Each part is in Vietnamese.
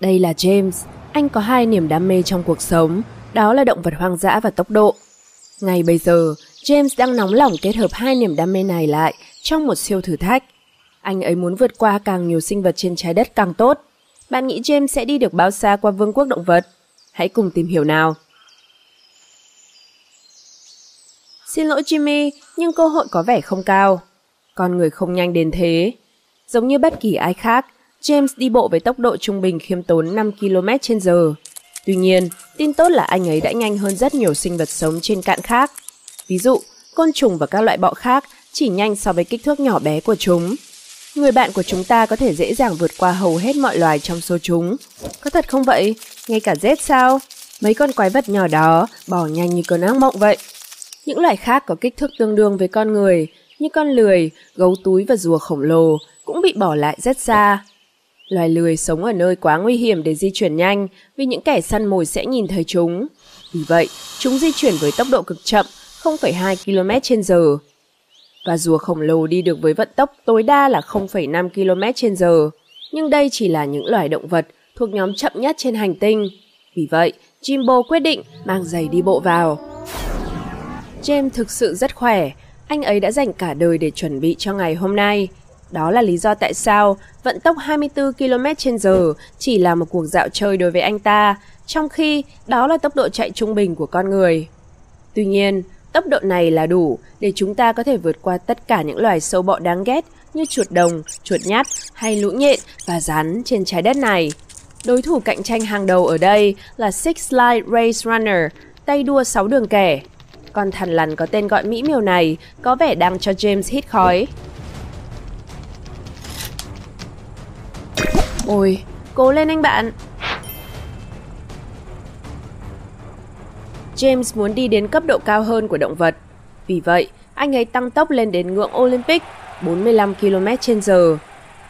Đây là James, anh có hai niềm đam mê trong cuộc sống, đó là động vật hoang dã và tốc độ. Ngay bây giờ, James đang nóng lòng kết hợp hai niềm đam mê này lại trong một siêu thử thách. Anh ấy muốn vượt qua càng nhiều sinh vật trên trái đất càng tốt. Bạn nghĩ James sẽ đi được bao xa qua vương quốc động vật? Hãy cùng tìm hiểu nào. Xin lỗi Jimmy, nhưng cơ hội có vẻ không cao. Con người không nhanh đến thế. Giống như bất kỳ ai khác, James đi bộ với tốc độ trung bình khiêm tốn 5 km h Tuy nhiên, tin tốt là anh ấy đã nhanh hơn rất nhiều sinh vật sống trên cạn khác. Ví dụ, côn trùng và các loại bọ khác chỉ nhanh so với kích thước nhỏ bé của chúng. Người bạn của chúng ta có thể dễ dàng vượt qua hầu hết mọi loài trong số chúng. Có thật không vậy? Ngay cả rết sao? Mấy con quái vật nhỏ đó bỏ nhanh như cơn ác mộng vậy. Những loài khác có kích thước tương đương với con người, như con lười, gấu túi và rùa khổng lồ, cũng bị bỏ lại rất xa. Loài lười sống ở nơi quá nguy hiểm để di chuyển nhanh vì những kẻ săn mồi sẽ nhìn thấy chúng. Vì vậy, chúng di chuyển với tốc độ cực chậm, 0,2 km h Và rùa khổng lồ đi được với vận tốc tối đa là 0,5 km h Nhưng đây chỉ là những loài động vật thuộc nhóm chậm nhất trên hành tinh. Vì vậy, Jimbo quyết định mang giày đi bộ vào. James thực sự rất khỏe, anh ấy đã dành cả đời để chuẩn bị cho ngày hôm nay. Đó là lý do tại sao vận tốc 24 km/h chỉ là một cuộc dạo chơi đối với anh ta, trong khi đó là tốc độ chạy trung bình của con người. Tuy nhiên, tốc độ này là đủ để chúng ta có thể vượt qua tất cả những loài sâu bọ đáng ghét như chuột đồng, chuột nhắt hay lũ nhện và rắn trên trái đất này. Đối thủ cạnh tranh hàng đầu ở đây là Six Light Race Runner, tay đua 6 đường kẻ. Con thằn lằn có tên gọi mỹ miều này có vẻ đang cho James hít khói. Ôi, cố lên anh bạn. James muốn đi đến cấp độ cao hơn của động vật. Vì vậy, anh ấy tăng tốc lên đến ngưỡng Olympic 45 km/h,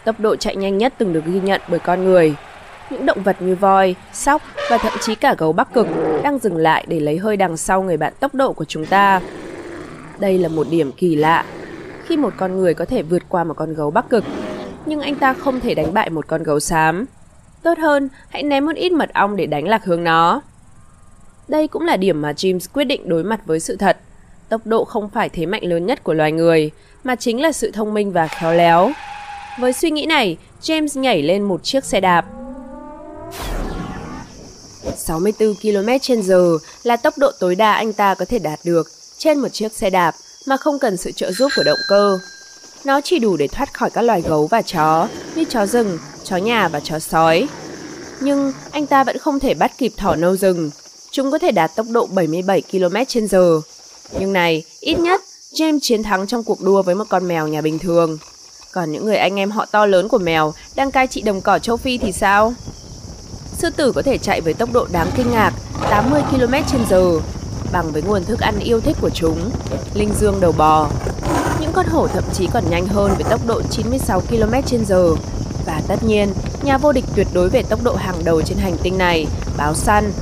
tốc độ chạy nhanh nhất từng được ghi nhận bởi con người. Những động vật như voi, sóc và thậm chí cả gấu Bắc Cực đang dừng lại để lấy hơi đằng sau người bạn tốc độ của chúng ta. Đây là một điểm kỳ lạ. Khi một con người có thể vượt qua một con gấu Bắc Cực, nhưng anh ta không thể đánh bại một con gấu xám. Tốt hơn, hãy ném một ít mật ong để đánh lạc hướng nó. Đây cũng là điểm mà James quyết định đối mặt với sự thật. Tốc độ không phải thế mạnh lớn nhất của loài người, mà chính là sự thông minh và khéo léo. Với suy nghĩ này, James nhảy lên một chiếc xe đạp. 64 km/h là tốc độ tối đa anh ta có thể đạt được trên một chiếc xe đạp mà không cần sự trợ giúp của động cơ. Nó chỉ đủ để thoát khỏi các loài gấu và chó như chó rừng, chó nhà và chó sói. Nhưng anh ta vẫn không thể bắt kịp thỏ nâu rừng. Chúng có thể đạt tốc độ 77 km/h. Nhưng này, ít nhất, James chiến thắng trong cuộc đua với một con mèo nhà bình thường. Còn những người anh em họ to lớn của mèo đang cai trị đồng cỏ châu Phi thì sao? Sư tử có thể chạy với tốc độ đáng kinh ngạc 80 km/h bằng với nguồn thức ăn yêu thích của chúng, linh dương đầu bò. Những con hổ thậm chí còn nhanh hơn với tốc độ 96 km/h. Và tất nhiên, nhà vô địch tuyệt đối về tốc độ hàng đầu trên hành tinh này, báo săn.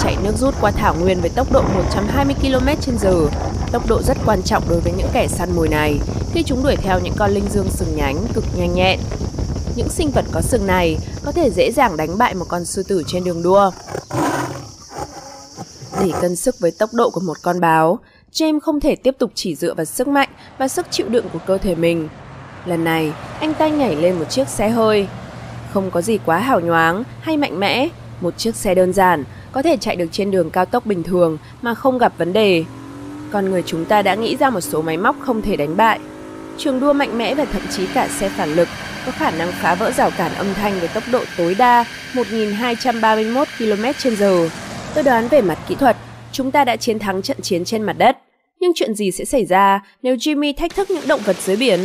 Chạy nước rút qua thảo nguyên với tốc độ 120 km/h, tốc độ rất quan trọng đối với những kẻ săn mồi này khi chúng đuổi theo những con linh dương sừng nhánh cực nhanh nhẹn. Những sinh vật có sừng này có thể dễ dàng đánh bại một con sư tử trên đường đua. Để cân sức với tốc độ của một con báo, James không thể tiếp tục chỉ dựa vào sức mạnh và sức chịu đựng của cơ thể mình. Lần này, anh ta nhảy lên một chiếc xe hơi. Không có gì quá hào nhoáng hay mạnh mẽ, một chiếc xe đơn giản có thể chạy được trên đường cao tốc bình thường mà không gặp vấn đề. Con người chúng ta đã nghĩ ra một số máy móc không thể đánh bại. Trường đua mạnh mẽ và thậm chí cả xe phản lực có khả năng phá vỡ rào cản âm thanh với tốc độ tối đa 1.231 km/h. Tôi đoán về mặt kỹ thuật, chúng ta đã chiến thắng trận chiến trên mặt đất. Nhưng chuyện gì sẽ xảy ra nếu Jimmy thách thức những động vật dưới biển?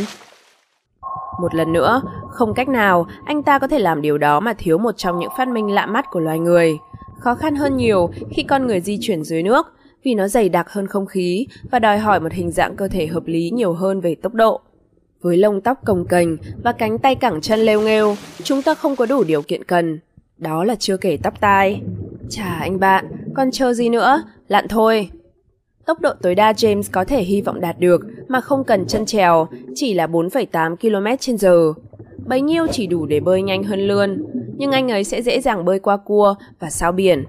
Một lần nữa, không cách nào anh ta có thể làm điều đó mà thiếu một trong những phát minh lạ mắt của loài người. Khó khăn hơn nhiều khi con người di chuyển dưới nước vì nó dày đặc hơn không khí và đòi hỏi một hình dạng cơ thể hợp lý nhiều hơn về tốc độ. Với lông tóc cồng kềnh và cánh tay cẳng chân lêu nghêu, chúng ta không có đủ điều kiện cần. Đó là chưa kể tóc tai. Chà anh bạn, còn chờ gì nữa? Lặn thôi. Tốc độ tối đa James có thể hy vọng đạt được mà không cần chân trèo, chỉ là 4,8 km/h. Bấy nhiêu chỉ đủ để bơi nhanh hơn lươn, nhưng anh ấy sẽ dễ dàng bơi qua cua và sao biển.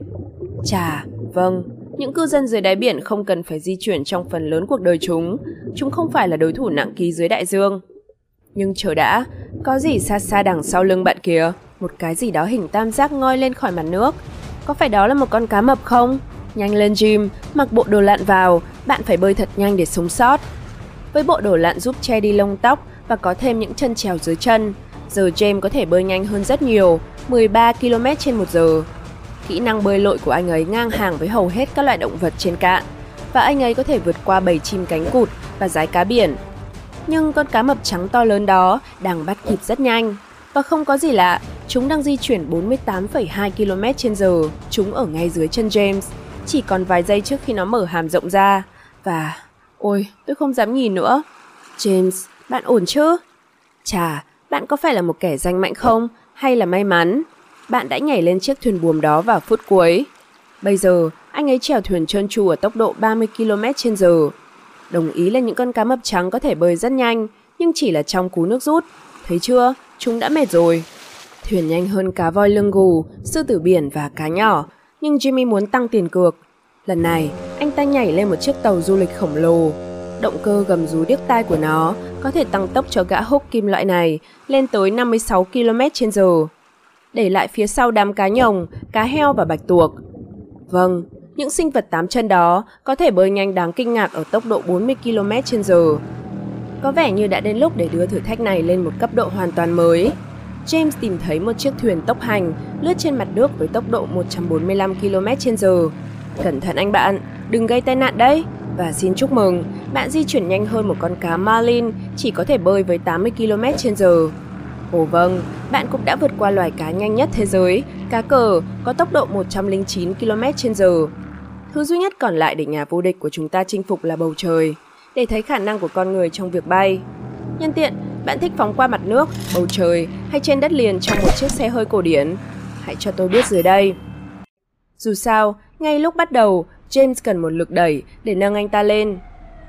Chà, vâng, những cư dân dưới đáy biển không cần phải di chuyển trong phần lớn cuộc đời chúng. Chúng không phải là đối thủ nặng ký dưới đại dương. Nhưng chờ đã, có gì xa xa đằng sau lưng bạn kìa? Một cái gì đó hình tam giác ngoi lên khỏi mặt nước. Có phải đó là một con cá mập không? Nhanh lên gym, mặc bộ đồ lặn vào, bạn phải bơi thật nhanh để sống sót. Với bộ đồ lặn giúp che đi lông tóc và có thêm những chân trèo dưới chân, giờ James có thể bơi nhanh hơn rất nhiều, 13 km trên một giờ. Kỹ năng bơi lội của anh ấy ngang hàng với hầu hết các loại động vật trên cạn, và anh ấy có thể vượt qua bầy chim cánh cụt và rái cá biển. Nhưng con cá mập trắng to lớn đó đang bắt kịp rất nhanh. Và không có gì lạ, chúng đang di chuyển 48,2 km trên giờ, chúng ở ngay dưới chân James, chỉ còn vài giây trước khi nó mở hàm rộng ra. Và... Ôi, tôi không dám nhìn nữa. James, bạn ổn chứ? Chà, bạn có phải là một kẻ danh mạnh không? Hay là may mắn? Bạn đã nhảy lên chiếc thuyền buồm đó vào phút cuối. Bây giờ, anh ấy chèo thuyền trơn tru ở tốc độ 30 km trên giờ. Đồng ý là những con cá mập trắng có thể bơi rất nhanh, nhưng chỉ là trong cú nước rút. Thấy chưa? Chúng đã mệt rồi. Thuyền nhanh hơn cá voi lưng gù, sư tử biển và cá nhỏ, nhưng Jimmy muốn tăng tiền cược. Lần này, anh ta nhảy lên một chiếc tàu du lịch khổng lồ. Động cơ gầm rú điếc tai của nó có thể tăng tốc cho gã hốc kim loại này lên tới 56 km trên giờ. Để lại phía sau đám cá nhồng, cá heo và bạch tuộc. Vâng, những sinh vật tám chân đó có thể bơi nhanh đáng kinh ngạc ở tốc độ 40 km trên giờ. Có vẻ như đã đến lúc để đưa thử thách này lên một cấp độ hoàn toàn mới. James tìm thấy một chiếc thuyền tốc hành lướt trên mặt nước với tốc độ 145 km/h. Cẩn thận anh bạn, đừng gây tai nạn đấy. Và xin chúc mừng, bạn di chuyển nhanh hơn một con cá marlin chỉ có thể bơi với 80 km/h. Ồ vâng, bạn cũng đã vượt qua loài cá nhanh nhất thế giới, cá cờ, có tốc độ 109 km/h. Thứ duy nhất còn lại để nhà vô địch của chúng ta chinh phục là bầu trời, để thấy khả năng của con người trong việc bay. Nhân tiện, bạn thích phóng qua mặt nước, bầu trời hay trên đất liền trong một chiếc xe hơi cổ điển? Hãy cho tôi biết dưới đây. Dù sao, ngay lúc bắt đầu, James cần một lực đẩy để nâng anh ta lên.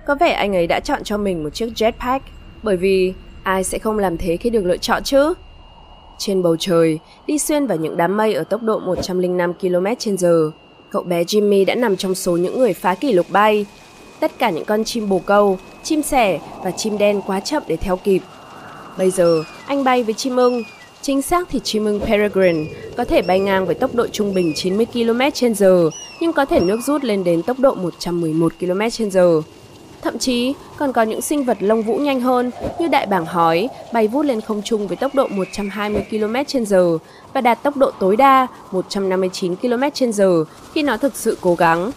Có vẻ anh ấy đã chọn cho mình một chiếc jetpack, bởi vì ai sẽ không làm thế khi được lựa chọn chứ? Trên bầu trời, đi xuyên vào những đám mây ở tốc độ 105 km/h, cậu bé Jimmy đã nằm trong số những người phá kỷ lục bay. Tất cả những con chim bồ câu, chim sẻ và chim đen quá chậm để theo kịp. Bây giờ, anh bay với chim ưng. Chính xác thì chim ưng Peregrine có thể bay ngang với tốc độ trung bình 90 km/h nhưng có thể nước rút lên đến tốc độ 111 km/h. Thậm chí còn có những sinh vật lông vũ nhanh hơn như đại bảng hói bay vút lên không trung với tốc độ 120 km/h và đạt tốc độ tối đa 159 km/h khi nó thực sự cố gắng.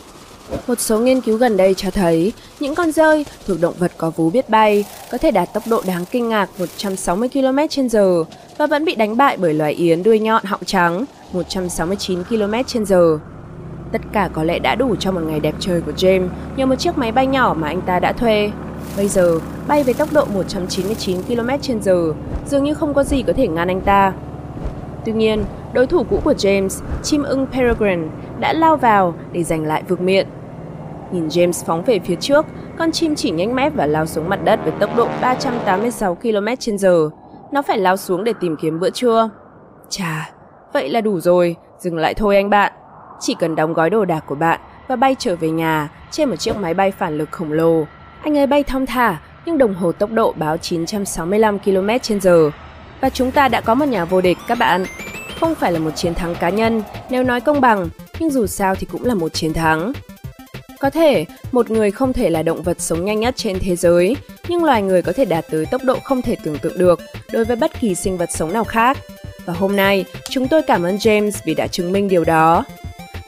Một số nghiên cứu gần đây cho thấy những con rơi thuộc động vật có vú biết bay có thể đạt tốc độ đáng kinh ngạc 160 km/h và vẫn bị đánh bại bởi loài yến đuôi nhọn họng trắng 169 km/h. Tất cả có lẽ đã đủ cho một ngày đẹp trời của James nhờ một chiếc máy bay nhỏ mà anh ta đã thuê. Bây giờ, bay với tốc độ 199 km/h dường như không có gì có thể ngăn anh ta. Tuy nhiên, đối thủ cũ của James, chim ưng Peregrine, đã lao vào để giành lại vực miệng. Nhìn James phóng về phía trước, con chim chỉ nhanh mép và lao xuống mặt đất với tốc độ 386 km/h. Nó phải lao xuống để tìm kiếm bữa trưa. Chà, vậy là đủ rồi, dừng lại thôi anh bạn. Chỉ cần đóng gói đồ đạc của bạn và bay trở về nhà trên một chiếc máy bay phản lực khổng lồ. Anh ấy bay thong thả, nhưng đồng hồ tốc độ báo 965 km/h. Và chúng ta đã có một nhà vô địch các bạn. Không phải là một chiến thắng cá nhân, nếu nói công bằng, nhưng dù sao thì cũng là một chiến thắng. Có thể, một người không thể là động vật sống nhanh nhất trên thế giới, nhưng loài người có thể đạt tới tốc độ không thể tưởng tượng được đối với bất kỳ sinh vật sống nào khác. Và hôm nay, chúng tôi cảm ơn James vì đã chứng minh điều đó.